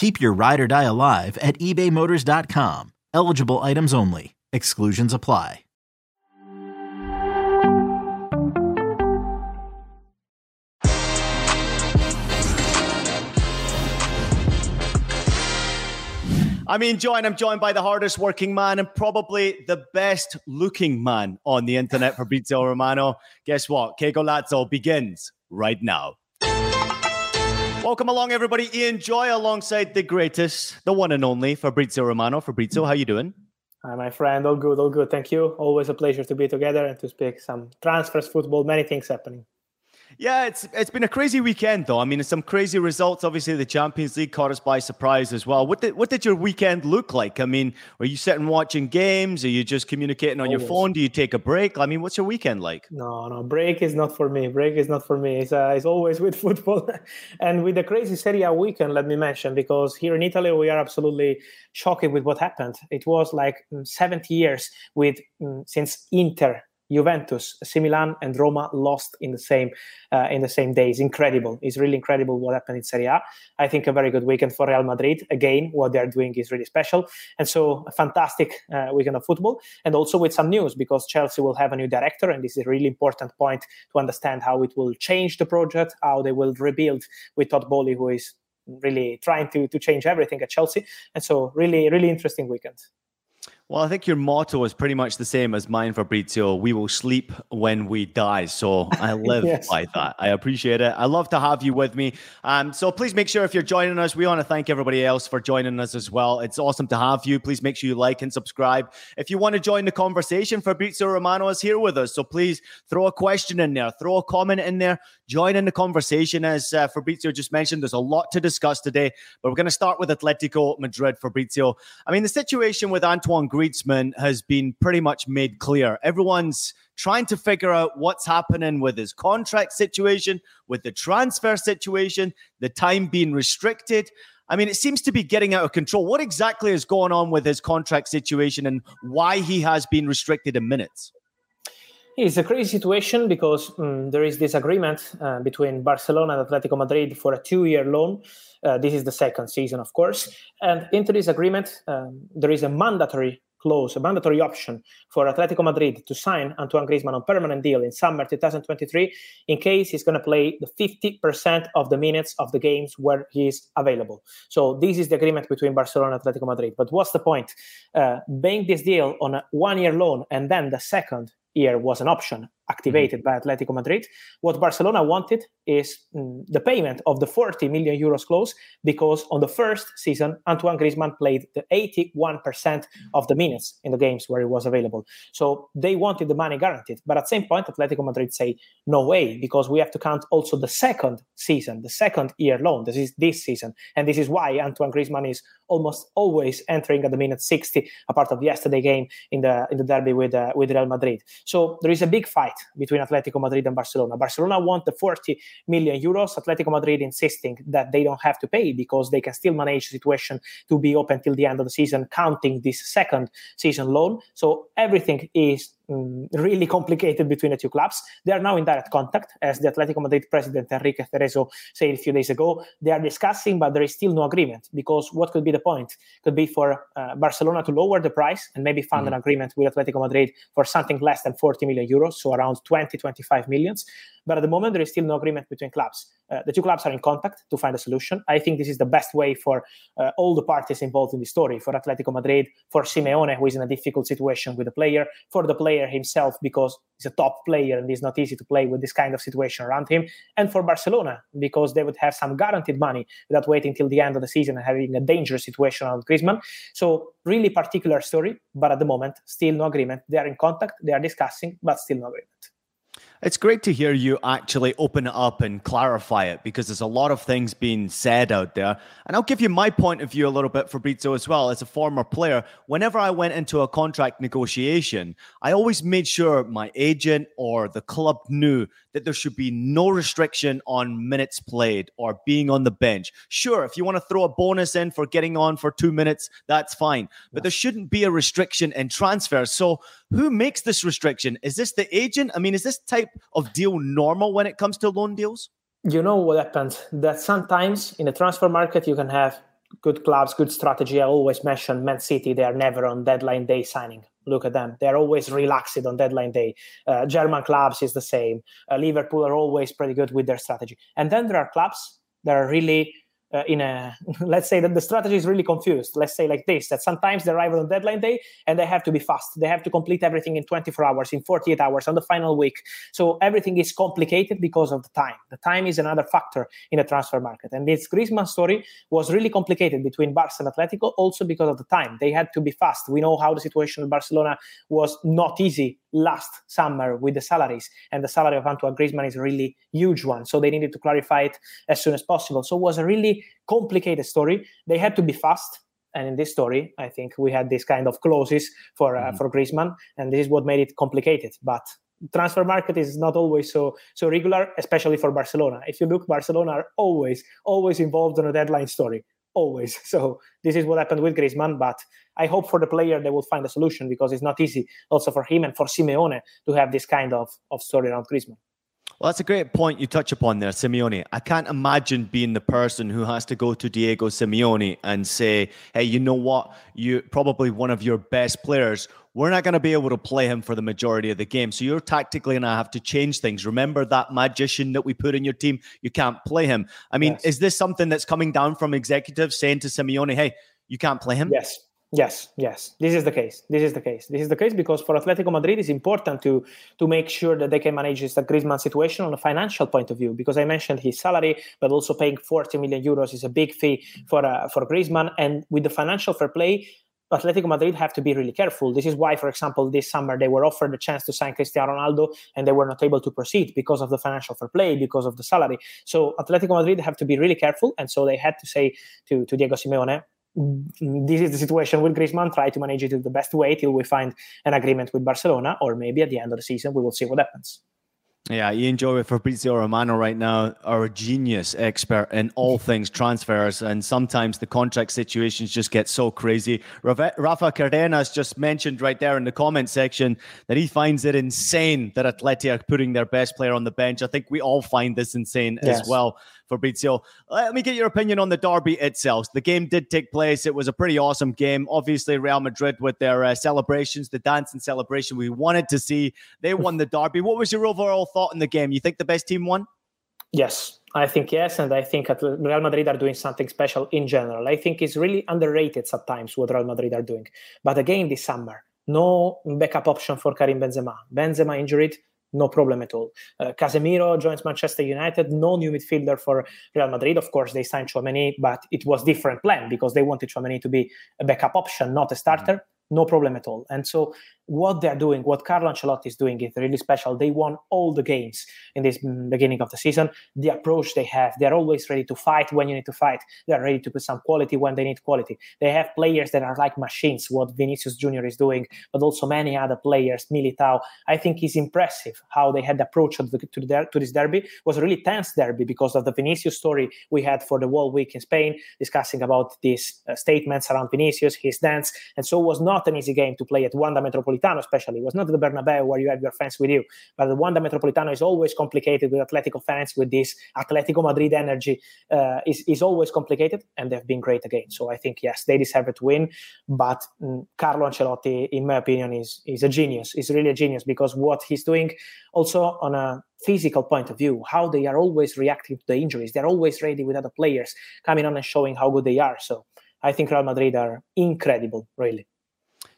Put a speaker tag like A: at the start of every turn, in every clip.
A: Keep your ride or die alive at ebaymotors.com. Eligible items only. Exclusions apply.
B: I'm Ian Joy. I'm joined by the hardest working man and probably the best looking man on the internet, Fabrizio Romano. Guess what? Que Golazo begins right now. Welcome along, everybody. Ian Joy alongside the greatest, the one and only Fabrizio Romano. Fabrizio, how you doing?
C: Hi, my friend. All good, all good. Thank you. Always a pleasure to be together and to speak some transfers, football, many things happening.
B: Yeah, it's it's been a crazy weekend though. I mean, some crazy results. Obviously, the Champions League caught us by surprise as well. What did what did your weekend look like? I mean, are you sitting watching games? Are you just communicating on Always. your phone? Do you take a break? I mean, what's your weekend like?
C: No, no, break is not for me. Break is not for me. It's, uh, it's always with football and with the crazy Serie A weekend. Let me mention because here in Italy we are absolutely shocked with what happened. It was like mm, 70 years with um, since Inter Juventus, AC Milan, and Roma lost in the same uh, in the same days. Incredible! It's really incredible what happened in Serie A. I think a very good weekend for Real Madrid. Again, what they are doing is really special, and so a fantastic uh, weekend of football, and also with some news because Chelsea will have a new director, and this is a really important point to understand how it will change the project, how they will rebuild with Todd Boehly, who is really trying to to change everything at Chelsea, and so really really interesting weekend.
B: Well, I think your motto is pretty much the same as mine, Fabrizio. We will sleep when we die. So I live yes. by that. I appreciate it. I love to have you with me. Um, so please make sure if you're joining us, we want to thank everybody else for joining us as well. It's awesome to have you. Please make sure you like and subscribe. If you want to join the conversation, Fabrizio Romano is here with us. So please throw a question in there, throw a comment in there, join in the conversation. As uh, Fabrizio just mentioned, there's a lot to discuss today, but we're going to start with Atletico Madrid, Fabrizio. I mean, the situation with Antoine Griezmann has been pretty much made clear. Everyone's trying to figure out what's happening with his contract situation, with the transfer situation, the time being restricted. I mean, it seems to be getting out of control. What exactly is going on with his contract situation and why he has been restricted in minutes?
C: It's a crazy situation because um, there is this agreement uh, between Barcelona and Atletico Madrid for a two year loan. Uh, this is the second season, of course. And into this agreement, um, there is a mandatory clause, a mandatory option for Atletico Madrid to sign Antoine Griezmann on permanent deal in summer 2023 in case he's going to play the 50% of the minutes of the games where he is available. So this is the agreement between Barcelona and Atletico Madrid. But what's the point? Uh, this deal on a one-year loan and then the second year was an option activated mm-hmm. by Atletico Madrid. What Barcelona wanted is mm, the payment of the 40 million euros clause because on the first season, Antoine Griezmann played the 81% of the minutes in the games where he was available. So they wanted the money guaranteed. But at the same point, Atletico Madrid say, no way, because we have to count also the second season, the second year loan. This is this season. And this is why Antoine Griezmann is almost always entering at the minute 60, a part of yesterday game in the in the derby with uh, with Real Madrid. So there is a big fight between Atletico Madrid and Barcelona. Barcelona want the 40 million euros. Atletico Madrid insisting that they don't have to pay because they can still manage the situation to be open till the end of the season, counting this second season loan. So everything is um, really complicated between the two clubs. They are now in direct contact, as the Atletico Madrid president Enrique Cerezo said a few days ago. They are discussing, but there is still no agreement because what could be the point? Could be for uh, Barcelona to lower the price and maybe find mm-hmm. an agreement with Atletico Madrid for something less than 40 million euros, so around 20, 25 millions. But at the moment, there is still no agreement between clubs. Uh, the two clubs are in contact to find a solution. I think this is the best way for uh, all the parties involved in the story for Atletico Madrid, for Simeone, who is in a difficult situation with the player, for the player himself, because he's a top player and it's not easy to play with this kind of situation around him, and for Barcelona, because they would have some guaranteed money without waiting till the end of the season and having a dangerous situation around Griezmann. So, really particular story, but at the moment, still no agreement. They are in contact, they are discussing, but still no agreement.
B: It's great to hear you actually open it up and clarify it because there's a lot of things being said out there. And I'll give you my point of view a little bit, Fabrizio, as well. As a former player, whenever I went into a contract negotiation, I always made sure my agent or the club knew that there should be no restriction on minutes played or being on the bench. Sure, if you want to throw a bonus in for getting on for two minutes, that's fine. But there shouldn't be a restriction in transfers. So, who makes this restriction? Is this the agent? I mean, is this type of deal normal when it comes to loan deals?
C: You know what happens? That sometimes in the transfer market, you can have good clubs, good strategy. I always mention Man City, they are never on deadline day signing look at them. They're always relaxed on deadline day. Uh, German clubs is the same. Uh, Liverpool are always pretty good with their strategy. And then there are clubs that are really uh, in a let's say that the strategy is really confused. Let's say like this that sometimes they arrive on deadline day and they have to be fast. They have to complete everything in 24 hours in 48 hours on the final week. So everything is complicated because of the time. The time is another factor in the transfer market. And this Griezmann story was really complicated between Barca and Atletico also because of the time. They had to be fast. We know how the situation in Barcelona was not easy last summer with the salaries. And the salary of Antoine Griezmann is a really huge one. So they needed to clarify it as soon as possible. So it was a really complicated story. They had to be fast. And in this story, I think we had this kind of clauses for uh, mm-hmm. for Griezmann, and this is what made it complicated. But transfer market is not always so so regular, especially for Barcelona. If you look, Barcelona are always always involved in a deadline story, always. So this is what happened with Griezmann. But I hope for the player they will find a solution because it's not easy, also for him and for Simeone to have this kind of of story around Griezmann.
B: Well, that's a great point you touch upon there, Simeone. I can't imagine being the person who has to go to Diego Simeone and say, hey, you know what? You probably one of your best players. We're not going to be able to play him for the majority of the game. So you're tactically going to have to change things. Remember that magician that we put in your team? You can't play him. I mean, yes. is this something that's coming down from executives saying to Simeone, hey, you can't play him?
C: Yes. Yes, yes, this is the case. This is the case. This is the case because for Atletico Madrid, it's important to to make sure that they can manage this Griezmann situation on a financial point of view. Because I mentioned his salary, but also paying 40 million euros is a big fee for uh, for Griezmann, and with the financial fair play. Atletico Madrid have to be really careful. This is why, for example, this summer they were offered the chance to sign Cristiano Ronaldo and they were not able to proceed because of the financial fair play, because of the salary. So Atletico Madrid have to be really careful, and so they had to say to, to Diego Simeone, this is the situation with Griezmann. Try to manage it in the best way till we find an agreement with Barcelona, or maybe at the end of the season we will see what happens.
B: Yeah, Ian Joy with Fabrizio Romano right now, are a genius expert in all things transfers, and sometimes the contract situations just get so crazy. Rafa Cardenas just mentioned right there in the comment section that he finds it insane that Atleti are putting their best player on the bench. I think we all find this insane yes. as well. Fabrizio. Let me get your opinion on the derby itself. The game did take place. It was a pretty awesome game. Obviously, Real Madrid with their uh, celebrations, the dance and celebration we wanted to see. They won the derby. What was your overall thought in the game? You think the best team won?
C: Yes, I think yes, and I think Real Madrid are doing something special in general. I think it's really underrated sometimes what Real Madrid are doing. But again, this summer, no backup option for Karim Benzema. Benzema injured, no problem at all. Uh, Casemiro joins Manchester United, no new midfielder for Real Madrid. Of course, they signed Tchouameni, but it was different plan because they wanted Tchouameni to be a backup option, not a starter. Mm-hmm. No problem at all. And so what they're doing, what Carlo Ancelotti is doing is really special. They won all the games in this beginning of the season. The approach they have, they're always ready to fight when you need to fight. They're ready to put some quality when they need quality. They have players that are like machines, what Vinicius Junior is doing, but also many other players, Militao. I think it's impressive how they had the approach to, the, to, the, to this derby. It was a really tense derby because of the Vinicius story we had for the whole week in Spain, discussing about these uh, statements around Vinicius, his dance. And so it was not an easy game to play at Wanda Metropolitano Metropolitano, especially. It was not the Bernabeu where you have your fans with you, but the Wanda Metropolitano is always complicated with Atletico fans, with this Atletico Madrid energy uh, is, is always complicated, and they've been great again. So I think, yes, they deserve to win. But um, Carlo Ancelotti, in my opinion, is, is a genius. He's really a genius because what he's doing also on a physical point of view, how they are always reacting to the injuries. They're always ready with other players coming on and showing how good they are. So I think Real Madrid are incredible, really.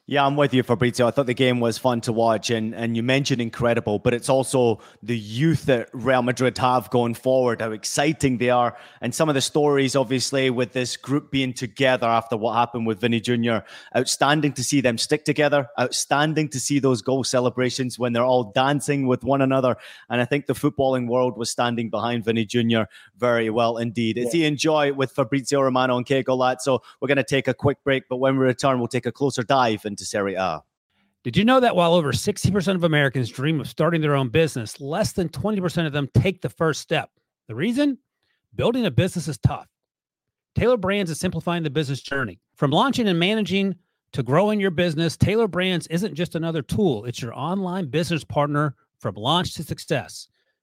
B: Yeah, I'm with you, Fabrizio. I thought the game was fun to watch, and and you mentioned incredible, but it's also the youth that Real Madrid have going forward, how exciting they are, and some of the stories, obviously, with this group being together after what happened with Vinny Jr. Outstanding to see them stick together. Outstanding to see those goal celebrations when they're all dancing with one another, and I think the footballing world was standing behind Vinny Jr. very well indeed. It's yeah. Ian Joy with Fabrizio Romano and Che So we're going to take a quick break, but when we return, we'll take a closer dive into Serie A.
D: Did you know that while over 60% of Americans dream of starting their own business, less than 20% of them take the first step? The reason? Building a business is tough. Tailor Brands is simplifying the business journey. From launching and managing to growing your business, Tailor Brands isn't just another tool, it's your online business partner from launch to success.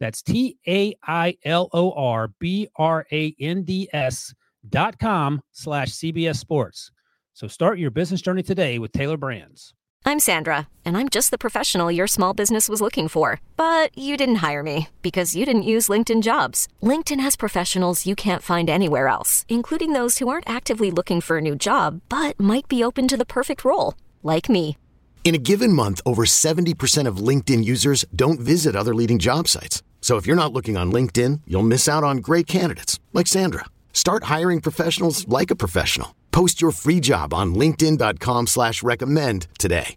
D: That's T A I L O R B R A N D S dot com slash CBS Sports. So start your business journey today with Tailor Brands.
E: I'm Sandra, and I'm just the professional your small business was looking for. But you didn't hire me because you didn't use LinkedIn jobs. LinkedIn has professionals you can't find anywhere else, including those who aren't actively looking for a new job, but might be open to the perfect role, like me.
F: In a given month, over 70% of LinkedIn users don't visit other leading job sites. So if you're not looking on LinkedIn, you'll miss out on great candidates like Sandra. Start hiring professionals like a professional. Post your free job on LinkedIn.com slash recommend today.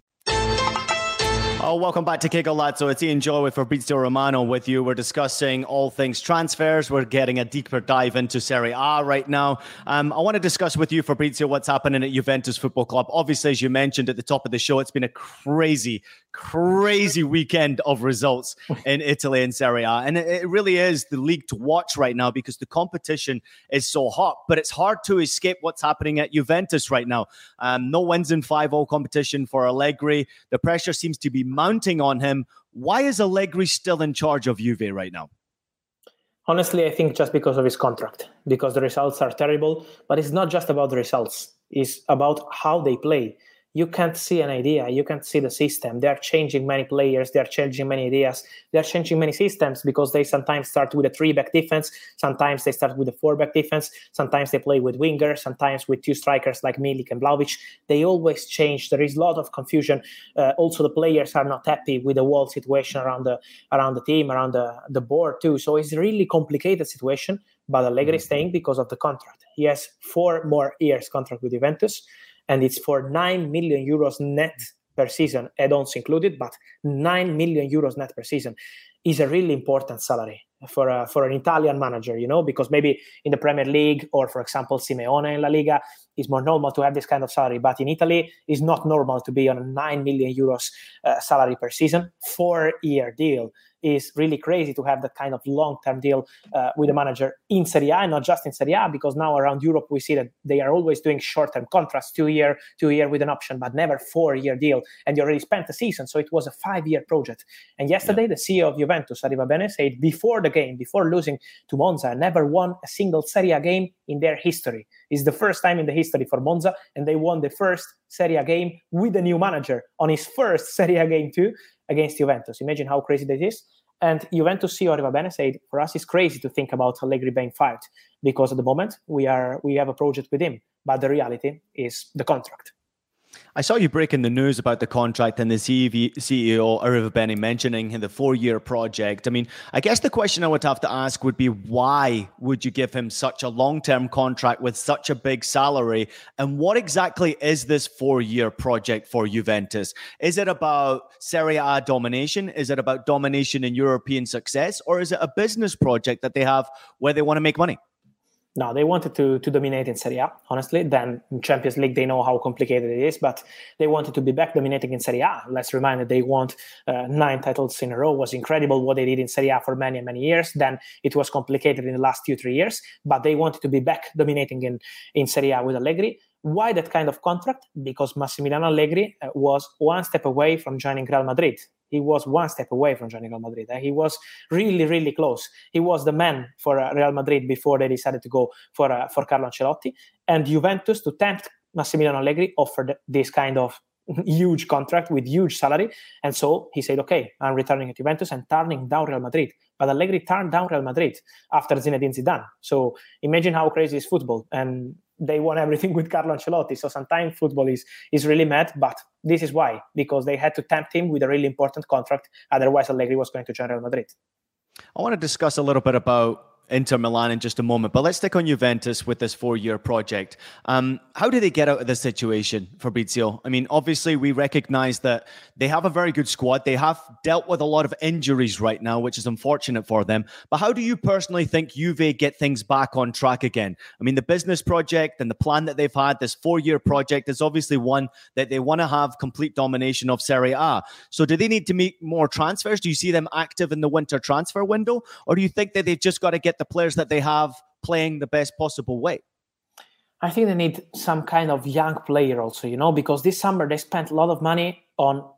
B: Oh, welcome back to Que Golazo It's Ian Joy with Fabrizio Romano with you. We're discussing all things transfers. We're getting a deeper dive into Serie A right now. Um, I want to discuss with you, Fabrizio, what's happening at Juventus Football Club. Obviously, as you mentioned at the top of the show, it's been a crazy, crazy weekend of results in Italy and Serie A. And it, really is the league to watch right now because the competition is so hot. But it's hard to escape what's happening at Juventus right now. Um, no wins in 5 0 competition for Allegri. The pressure seems to be mounting on him. Why is Allegri still in charge of Juve right now?
C: Honestly, I think just because of his contract, because the results are terrible. But it's not just about the results, it's about how they play you can't see an idea. You can't see the system. They're changing many players. They're changing many ideas. They're changing many systems because they sometimes start with a three back defense. Sometimes they start with a four back defense. Sometimes they play with wingers. Sometimes with two strikers like milik and Vlahovic. they always change. There is a lot of confusion. Uh, also the players are not happy with the whole situation around the around the team around the, the board too. So it's a really complicated situation but Allegri is mm-hmm. staying because of the contract. He has four more years contract with Juventus and it's for 9 million euros net per season, add-ons included, but 9 million euros net per season is a really important salary for a, for an Italian manager, you know, because maybe in the Premier League or, for example, Simeone in La Liga, it's more normal to have this kind of salary. But in Italy, it's not normal to be on a 9 million euros uh, salary per season, four year deal is really crazy to have that kind of long-term deal uh, with a manager in Serie A, not just in Serie A, because now around Europe we see that they are always doing short-term contracts, two year, two year with an option, but never four-year deal. And you already spent a season, so it was a five-year project. And yesterday, yeah. the CEO of Juventus, Arrivabene, said before the game, before losing to Monza, never won a single Serie A game in their history. It's the first time in the history for Monza, and they won the first Serie A game with a new manager on his first Serie A game too against Juventus. Imagine how crazy that is. And Juventus CEO Arrivabene said, for us, it's crazy to think about Allegri being fired because at the moment we are we have a project with him, but the reality is the contract.
B: I saw you breaking the news about the contract and the CEO Arrivabene mentioning the four-year project. I mean, I guess the question I would have to ask would be why would you give him such a long-term contract with such a big salary? And what exactly is this four-year project for Juventus? Is it about Serie A domination? Is it about domination and European success? Or is it a business project that they have where they want to make money?
C: No, they wanted to to dominate in Serie A, honestly. Then in Champions League, they know how complicated it is, but they wanted to be back dominating in Serie A. Let's remind that they won uh, nine titles in a row. It was incredible what they did in Serie A for many, many years. Then it was complicated in the last two, three years, but they wanted to be back dominating in, in Serie A with Allegri. Why that kind of contract? Because Massimiliano Allegri uh, was one step away from joining Real Madrid he was one step away from joining Real Madrid. Eh? He was really, really close. He was the man for uh, Real Madrid before they decided to go for uh, for Carlo Ancelotti. And Juventus, to tempt Massimiliano Allegri, offered this kind of huge contract with huge salary. And so he said, okay, I'm returning to Juventus and turning down Real Madrid. But Allegri turned down Real Madrid after Zinedine Zidane. So imagine how crazy is football. And they won everything with Carlo Ancelotti. So sometimes football is is really mad, but this is why because they had to tempt him with a really important contract. Otherwise, Allegri was going to join Real Madrid.
B: I want to discuss a little bit about Inter Milan in just a moment. But let's stick on Juventus with this four year project. Um, how do they get out of this situation, Fabrizio? I mean, obviously, we recognize that they have a very good squad. They have dealt with a lot of injuries right now, which is unfortunate for them. But how do you personally think Juve get things back on track again? I mean, the business project and the plan that they've had, this four year project, is obviously one that they want to have complete domination of Serie A. So, do they need to make more transfers? Do you see them active in the winter transfer window? Or do you think that they've just got to get the players that they have playing the best possible way?
C: I think they need some kind of young player also, you know, because this summer they spent a lot of money on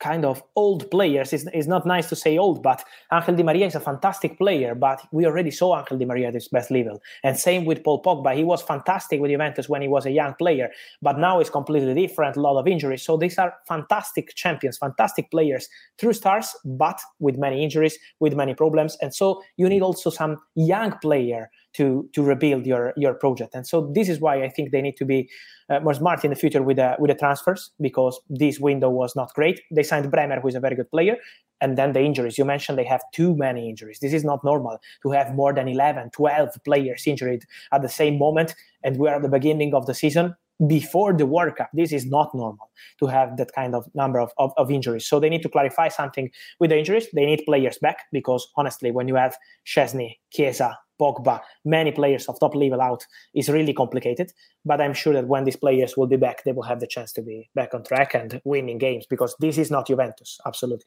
C: kind of old players. It's, it's not nice to say old, but Angel Di Maria is a fantastic player, but we already saw Angel Di Maria at his best level. And same with Paul Pogba. He was fantastic with Juventus when he was a young player, but now it's completely different, a lot of injuries. So these are fantastic champions, fantastic players, true stars, but with many injuries, with many problems. And so you need also some young player to to rebuild your your project. And so this is why I think they need to be uh, more smart in the future with the with the transfers because this window was not great. They signed Bremer, who is a very good player, and then the injuries. You mentioned they have too many injuries. This is not normal to have more than 11, 12 players injured at the same moment, and we are at the beginning of the season before the World Cup. This is not normal to have that kind of number of, of, of, injuries. So they need to clarify something with the injuries. They need players back because honestly, when you have Szczesny, Chiesa, Pogba, many players of top level out is really complicated. But I'm sure that when these players will be back, they will have the chance to be back on track and winning games because this is not Juventus. Absolutely.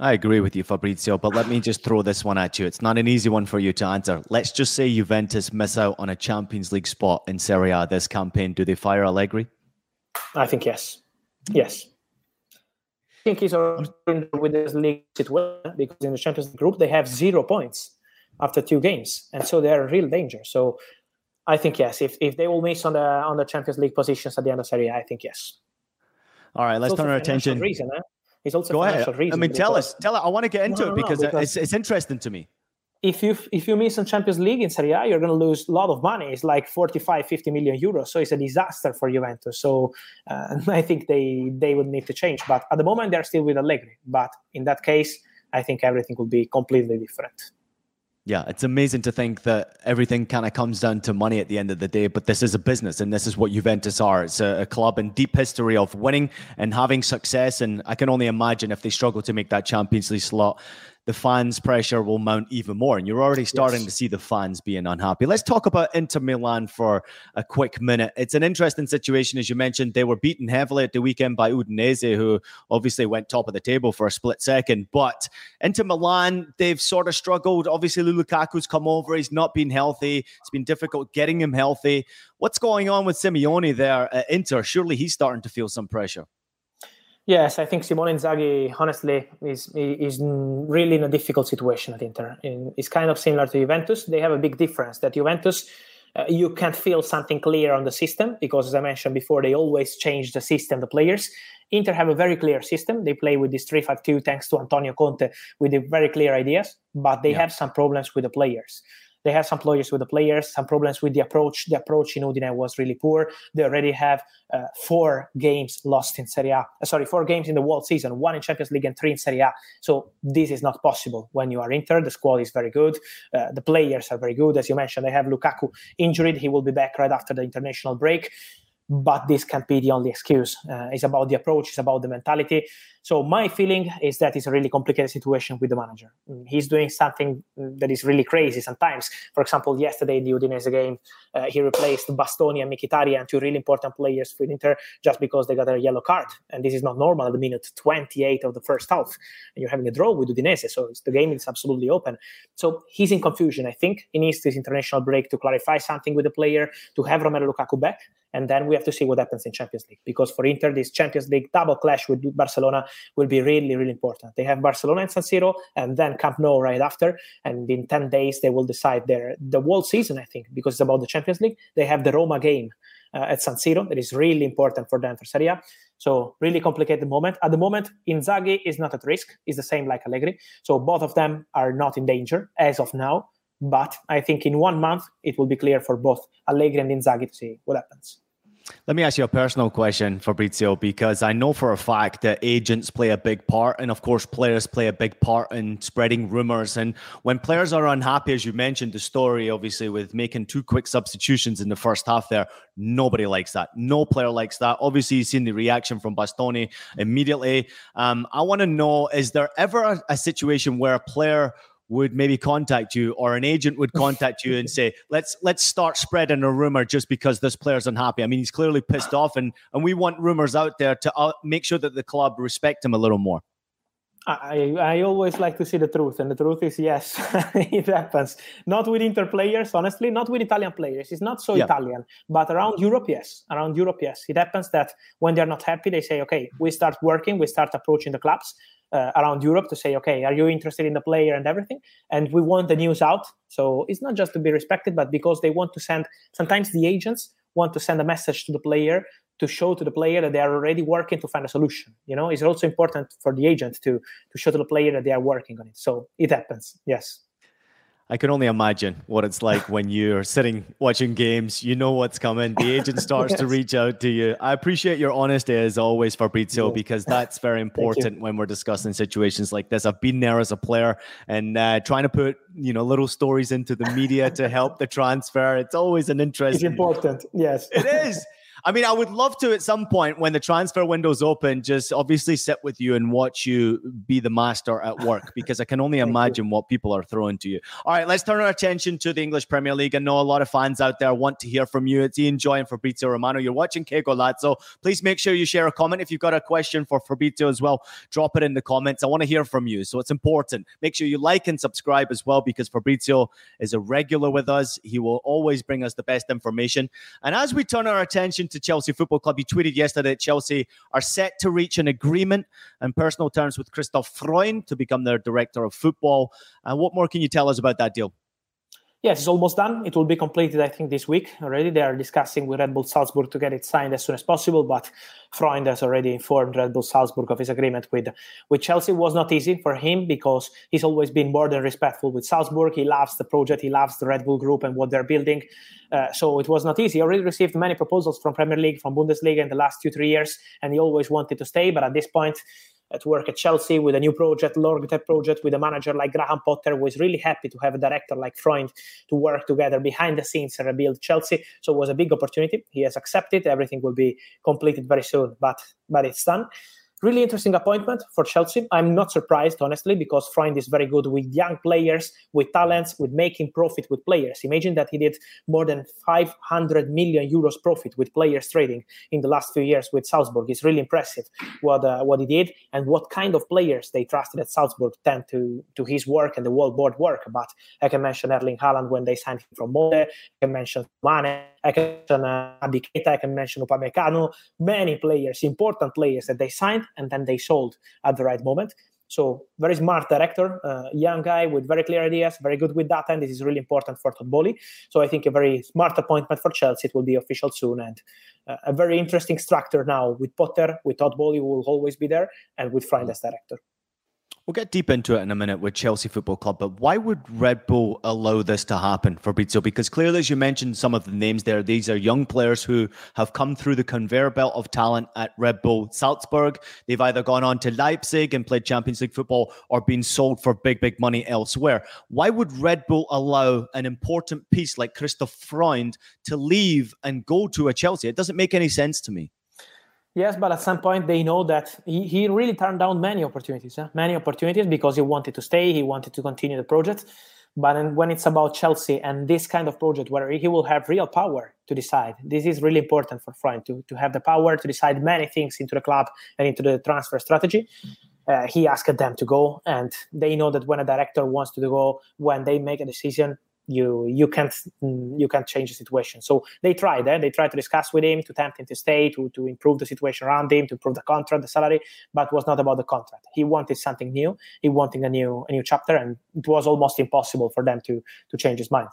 B: I agree with you, Fabrizio, but let me just throw this one at you. It's not an easy one for you to answer. Let's just say Juventus miss out on a Champions League spot in Serie A this campaign. Do they fire Allegri?
C: I think yes. Yes. I think he's with this league situation because in the Champions League group they have zero points after two games, and so they're in real danger. So I think yes. If if they will miss on the on the Champions League positions at the end of Serie, I think yes.
B: All right, let's turn our attention.
C: Reason, eh? It's also
B: Go
C: ahead.
B: Reason I mean, tell us, tell us. I want to get into no, it because, no, because, it's it's interesting to me.
C: If you if you miss on Champions League in Serie A, you're going to lose a lot of money. It's like 45, 50 million euros. So it's a disaster for Juventus. So uh, I think they they would need to change. But at the moment, they're still with Allegri. But in that case, I think everything will be completely different.
B: Yeah, it's amazing to think that everything kind of comes down to money at the end of the day, but this is a business and this is what Juventus are. It's a, a, club in deep history of winning and having success. And I can only imagine if they struggle to make that Champions League slot, the fans' pressure will mount even more. And you're already starting yes. to see the fans being unhappy. Let's talk about Inter Milan for a quick minute. It's an interesting situation, as you mentioned. They were beaten heavily at the weekend by Udinese, who obviously went top of the table for a split second. But Inter Milan, they've sort of struggled. Obviously, Lukaku's come over. He's not been healthy. It's been difficult getting him healthy. What's going on with Simone there at Inter? Surely he's starting to feel some pressure.
C: Yes, I think Simone Inzaghi, honestly, is is really in a difficult situation at Inter. It's kind of similar to Juventus. They have a big difference that Juventus, uh, you can't feel something clear on the system because, as I mentioned before, they always change the system, the players. Inter have a very clear system. They play with this 3-5-2 thanks to Antonio Conte with the very clear ideas, but they yeah. have some problems with the players. They have some players with the players, some problems with the approach. The approach in Udine was really poor. They already have uh, four games lost in Serie A. Uh, sorry, four games in the world season, one in Champions League and three in Serie A. So this is not possible when you are Inter. The squad is very good. Uh, the players are very good. As you mentioned, they have Lukaku injured. He will be back right after the international break but this can't be the only excuse. Uh, it's about the approach, it's about the mentality. So my feeling is that it's a really complicated situation with the manager. Mm, he's doing something mm, that is really crazy sometimes. For example, yesterday in the Udinese game, uh, he replaced Bastoni and Mkhitaryan, two really important players for Inter, just because they got a yellow card. And this is not normal at the minute 28 of the first half. And you're having a draw with Udinese, so the game is absolutely open. So he's in confusion. I think he needs this international break to clarify something with the player, to have Romelu Lukaku back, and then we have to see what happens in Champions League. Because for Inter, this Champions League double clash with Barcelona will be really, really important. They have Barcelona and San Siro, and then Camp Nou right after. And in 10 days, they will decide their the whole season, I think, because it's about the Champions League. They have the Roma game uh, at San Siro that is really important for them for Serie A. So really complicated moment. At the moment, Inzaghi is not at risk. It's the same like Allegri. So both of them are not in danger as of now. But I think in one month, it will be clear for both Allegri and Inzaghi to see what happens.
B: Let me ask you a personal question, Fabrizio, because I know for a fact that agents play a big part, and of course, players play a big part in spreading rumors. And when players are unhappy, as you mentioned, the story obviously with making two quick substitutions in the first half there, nobody likes that. No player likes that. Obviously, you've seen the reaction from Bastoni immediately. Um, I want to know is there ever a, a situation where a player would maybe contact you or an agent would contact you and say let's let's start spreading a rumor just because this player's unhappy i mean he's clearly pissed off and and we want rumors out there to uh, make sure that the club respect him a little more
C: I, I always like to see the truth, and the truth is yes, it happens. Not with Inter players, honestly, not with Italian players. It's not so yeah. Italian, but around Europe, yes. Around Europe, yes. It happens that when they're not happy, they say, okay, we start working, we start approaching the clubs uh, around Europe to say, okay, are you interested in the player and everything? And we want the news out. So it's not just to be respected, but because they want to send, sometimes the agents want to send a message to the player to show to the player that they are already working to find a solution. You know, it's also important for the agent to to show to the player that they are working on it. So it happens. Yes.
B: I can only imagine what it's like when you're sitting watching games. You know what's coming. The agent starts yes. to reach out to you. I appreciate your honesty as always, Fabrizio, yeah. because that's very important when we're discussing situations like this. I've been there as a player and uh, trying to put you know little stories into the media to help the transfer. It's always an interest.
C: It's important. Yes,
B: it is. I mean, I would love to at some point when the transfer window's open, just obviously sit with you and watch you be the master at work because I can only imagine what people are throwing to you. All right, let's turn our attention to the English Premier League. I know a lot of fans out there want to hear from you. It's Ian Joy and Fabrizio Romano. You're watching Que Golazo. Please make sure you share a comment. If you've got a question for Fabrizio as well, drop it in the comments. I want to hear from you. So it's important. Make sure you like and subscribe as well because Fabrizio is a regular with us. He will always bring us the best information. And as we turn our attention to Chelsea Football Club. You tweeted yesterday that Chelsea are set to reach an agreement and personal terms with Christoph Freund to become their director of football. And uh, what more can you tell us about that deal?
C: Yes, it's almost done. It will be completed, I think, this week already. They are discussing with Red Bull Salzburg to get it signed as soon as possible, but Freund has already informed Red Bull Salzburg of his agreement with, with Chelsea. It was not easy for him because he's always been more than respectful with Salzburg. He loves the project, he loves the Red Bull group and what they're building. Uh, so it was not easy. He already received many proposals from Premier League, from Bundesliga in the last two, three years, and he always wanted to stay. But at this point, to work at Chelsea with a new project, long term project with a manager like Graham Potter, was really happy to have a director like Freund to work together behind the scenes and rebuild Chelsea. So it was a big opportunity. He has accepted. Everything will be completed very soon, but but it's done really interesting appointment for Chelsea. I'm not surprised, honestly, because Freund is very good with young players, with talents, with making profit with players. Imagine that he did more than 500 million euros profit with players trading in the last few years with Salzburg. It's really impressive what uh, what he did and what kind of players they trusted at Salzburg tend to to his work and the world board work. But I can mention Erling Haaland when they signed him from Molde. I can mention Mane. I can mention uh, I can mention Upamecano. Many players, important players that they signed and then they sold at the right moment. So very smart director, uh, young guy with very clear ideas, very good with data, and this is really important for Todd. So I think a very smart appointment for Chelsea. It will be official soon, and uh, a very interesting structure now with Potter, with Todd who will always be there, and with Freund as director.
B: We'll get deep into it in a minute with Chelsea Football Club, but why would Red Bull allow this to happen, Fabrizio? Because clearly, as you mentioned, some of the names there, these are young players who have come through the conveyor belt of talent at Red Bull Salzburg. They've either gone on to Leipzig and played Champions League football or been sold for big, big money elsewhere. Why would Red Bull allow an important piece like Christoph Freund to leave and go to a Chelsea? It doesn't make any sense to me.
C: Yes, but at some point they know that he, he really turned down many opportunities, many opportunities because he wanted to stay, he wanted to continue the project. But when it's about Chelsea and this kind of project where he will have real power to decide, this is really important for Freund to, to have the power to decide many things into the club and into the transfer strategy. Uh, he asked them to go, and they know that when a director wants to go, when they make a decision, you you can't you can't change the situation. So they tried. Eh? They tried to discuss with him to tempt him to stay, to to improve the situation around him, to improve the contract, the salary, but it was not about the contract. He wanted something new. He wanted a new a new chapter, and it was almost impossible for them to to change his mind.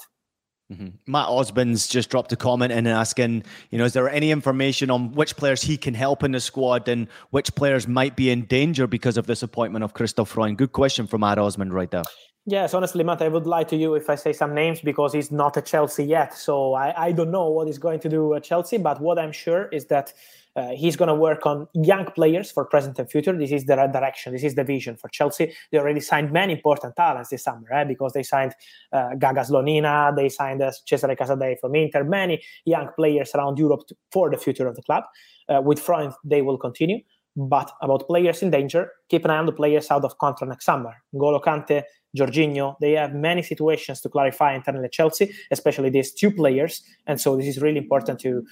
B: Mm-hmm. Matt Osmond's just dropped a comment in asking, you know, is there any information on which players he can help in the squad and which players might be in danger because of this appointment of Christoph Freund? Good question from Matt Osmond right there.
C: Yes, honestly, Matt, I would lie to you if I say some names because he's not at Chelsea yet. So I, I don't know what he's going to do at Chelsea. But what I'm sure is that uh, he's going to work on young players for present and future. This is the direction. This is the vision for Chelsea. They already signed many important talents this summer, right? Because they signed uh, Gaga Slonina, they signed uh, Cesare Casadei from Inter, many young players around Europe to, for the future of the club. Uh, with Freund, they will continue. But about players in danger, keep an eye on the players out of contract next summer. N'Golo Kante, Jorginho, they have many situations to clarify internally at Chelsea, especially these two players. And so this is really important to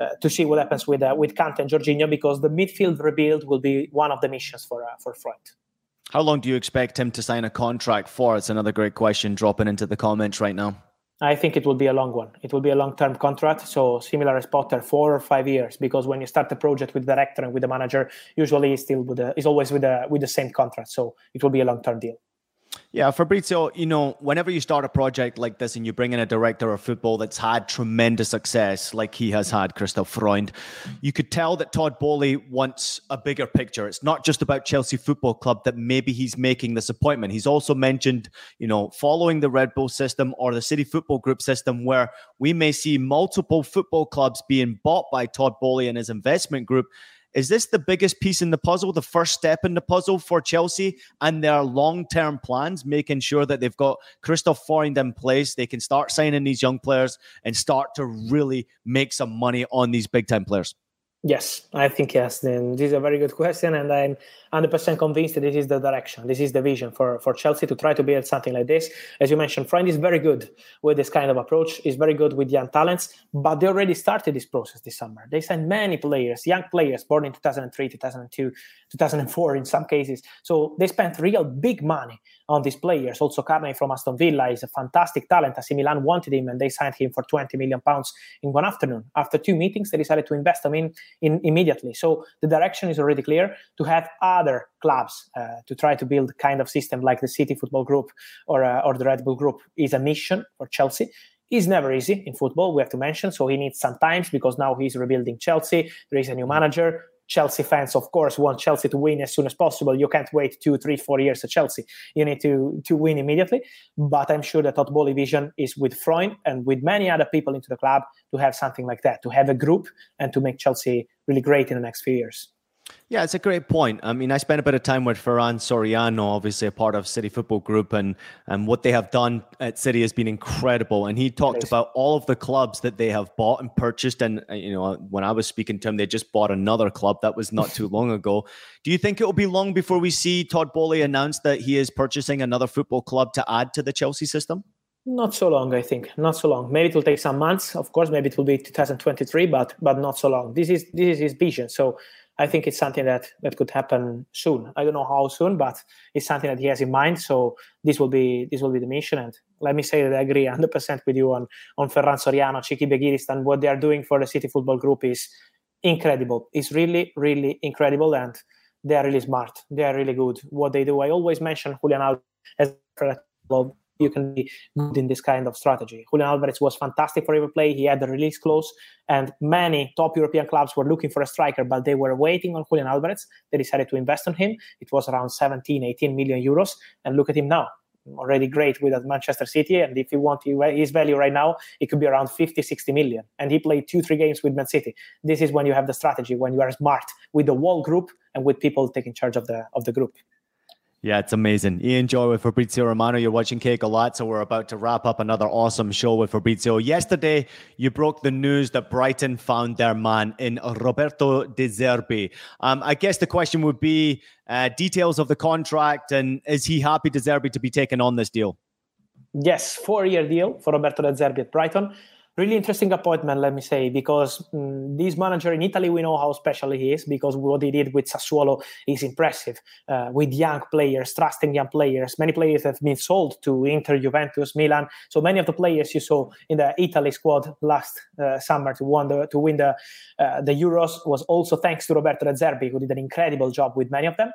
C: uh, to see what happens with uh, with Kante and Jorginho because the midfield rebuild will be one of the missions for uh, for Freund.
B: How long do you expect him to sign a contract for? It's another great question dropping into the comments right now.
C: I think it will be a long one. It will be a long-term contract, so similar as Potter, four or five years. Because when you start the project with the director and with the manager, usually still with the, it's always with the with the same contract. So it will be a long-term deal.
B: Yeah, Fabrizio, you know, whenever you start a project like this and you bring in a director of football that's had tremendous success, like he has had, Christoph Freund, you could tell that Todd Boehly wants a bigger picture. It's not just about Chelsea Football Club that maybe he's making this appointment. He's also mentioned, you know, following the Red Bull system or the City Football Group system, where we may see multiple football clubs being bought by Todd Boehly and his investment group is this the biggest piece in the puzzle, the first step in the puzzle for Chelsea and their long term plans, making sure that they've got Christoph Freund in place? They can start signing these young players and start to really make some money on these big time players.
C: Yes, I think yes. Then this is a very good question, and I'm 100% convinced that this is the direction, this is the vision for, for Chelsea to try to build something like this. As you mentioned, Freund is very good with this kind of approach. Is very good with young talents, but they already started this process this summer. They signed many players, young players born in 2003, 2002, 2004 in some cases. So they spent real big money on these players. Also, Carney from Aston Villa is a fantastic talent. AC Milan wanted him and they signed him for 20 million pounds in one afternoon. After two meetings, they decided to invest him in, in immediately. So the direction is already clear to have other clubs uh, to try to build kind of system like the City Football Group or, uh, or the Red Bull Group is a mission for Chelsea. Is never easy in football, we have to mention. So he needs some time because now he's rebuilding Chelsea. There is a new manager. Chelsea fans, of course, want Chelsea to win as soon as possible. You can't wait two, three, four years at Chelsea. You need to to win immediately. But I'm sure that Boehly vision is with Freund and with many other people into the club to have something like that, to have a group and to make Chelsea really great in the next few years.
B: Yeah, it's a great point. I mean, I spent a bit of time with Ferran Soriano, obviously a part of City Football Group, and and what they have done at City has been incredible. And he talked about all of the clubs that they have bought and purchased. And uh, you know, when I was speaking to him, they just bought another club that was not too long ago. Do you think it will be long before we see Todd Boehly announce that he is purchasing another football club to add to the Chelsea system?
C: Not so long, I think. Not so long. Maybe it will take some months. Of course, maybe it will be 2023, but but not so long. This is this is his vision. So I think it's something that that could happen soon. I don't know how soon, but it's something that he has in mind. So this will be this will be the mission. And let me say that I agree 100 percent with you on on Ferran Soriano, Txiki Begiristain. What they are doing for the City Football Group is incredible. It's really really incredible, and they are really smart. They are really good. What they do. I always mention Julian Alves as you can be good in this kind of strategy. Julian Alvarez was fantastic for River play. He had the release clause, and many top European clubs were looking for a striker, but they were waiting on Julian Alvarez. They decided to invest on him. It was around 17, 18 million euros. And look at him now. Already great with Manchester City. And if you want his value right now, it could be around 50, 60 million. And he played two, three games with Man City. This is when you have the strategy, when you are smart with the whole group and with people taking charge of the of the group.
B: Yeah, it's amazing. Ian Joy with Fabrizio Romano. You're watching Que Golazo We're about to wrap up another awesome show with Fabrizio. Yesterday, you broke the news that Brighton found their man in Roberto De Zerbi. Um, I guess the question would be uh, details of the contract and is he happy De Zerbi to be taking on this deal?
C: Yes, four-year deal for Roberto De Zerbi at Brighton really interesting appointment, let me say, because um, this manager in Italy, we know how special he is because what he did with Sassuolo is impressive. Uh, with young players, trusting young players. Many players have been sold to Inter, Juventus, Milan. So many of the players you saw in the Italy squad last uh, summer to win the, to win the, uh, the Euros was also thanks to Roberto De Zerbi, who did an incredible job with many of them.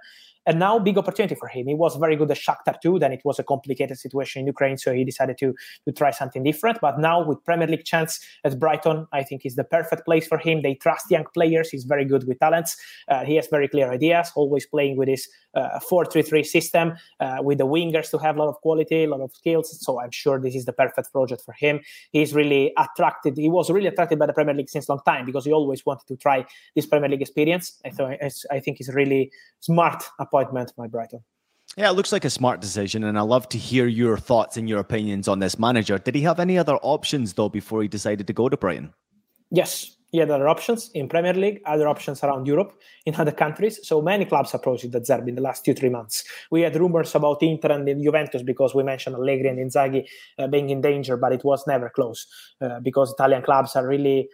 C: And now, big opportunity for him. He was very good at Shakhtar too. Then it was a complicated situation in Ukraine, so he decided to to try something different. But now, with Premier League chance at Brighton, I think is the perfect place for him. They trust young players. He's very good with talents. Uh, he has very clear ideas. Always playing with his uh, 4-3-3 system uh, with the wingers to have a lot of quality, a lot of skills. So I'm sure this is the perfect project for him. He's really attracted. He was really attracted by the Premier League since a long time because he always wanted to try this Premier League experience. I, th- I think it's really smart appointment by Brighton.
B: Yeah, it looks like a smart decision, and I love to hear your thoughts and your opinions on this manager. Did he have any other options though before he decided to go to Brighton?
C: Yes, he there are options in Premier League, other options around Europe, in other countries. So many clubs approached De Zerbi in the last two, three months. We had rumors about Inter and Juventus because we mentioned Allegri and Inzaghi uh, being in danger, but it was never close uh, because Italian clubs are really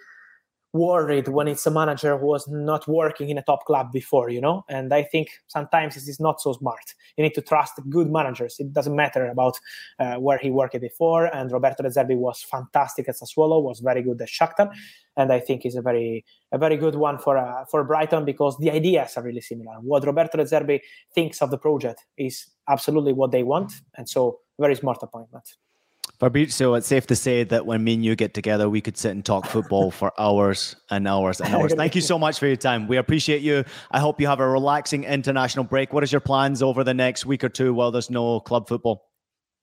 C: worried when it's a manager who was not working in a top club before, you know? And I think sometimes it is not so smart. You need to trust good managers. It doesn't matter about uh, where he worked before. And Roberto De Zerbi was fantastic at Sassuolo, was very good at Shakhtar. And I think he's a very, a very good one for uh, for Brighton because the ideas are really similar. What Roberto De Zerbi thinks of the project is absolutely what they want. And so, very smart appointment.
B: Fabrizio, it's safe to say that when me and you get together, we could sit and talk football for hours and hours and hours. Thank you so much for your time. We appreciate you. I hope you have a relaxing international break. What is your plans over the next week or two while there's no club football?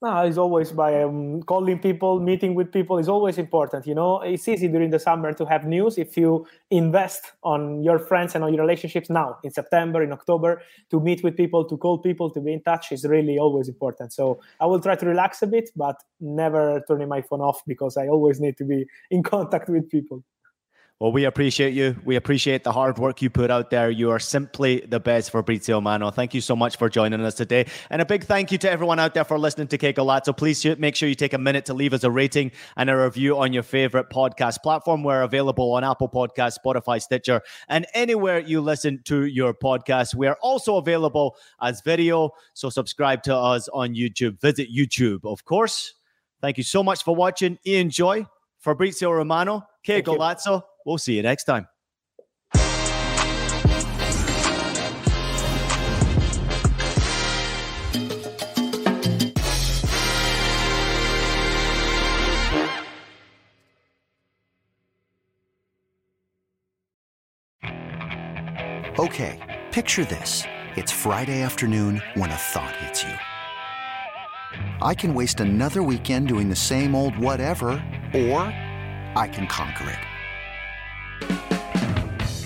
C: No, it's always by um, calling people, meeting with people is always important. You know, it's easy during the summer to have news if you invest on your friends and on your relationships now in September, in October, to meet with people, to call people, to be in touch is really always important. So I will try to relax a bit, but never turning my phone off because I always need to be in contact with people.
B: Well, we appreciate you. We appreciate the hard work you put out there. You are simply the best, Fabrizio Romano. Thank you so much for joining us today. And a big thank you to everyone out there for listening to Que Golazo. Please make sure you take a minute to leave us a rating and a review on your favorite podcast platform. We're available on Apple Podcasts, Spotify, Stitcher, and anywhere you listen to your podcast. We are also available as video. So subscribe to us on YouTube. Visit YouTube, of course. Thank you so much for watching. Ian Joy, Fabrizio Romano, Que Golazo. We'll see you next time.
G: Okay, picture this. It's Friday afternoon when a thought hits you. I can waste another weekend doing the same old whatever, or I can conquer it.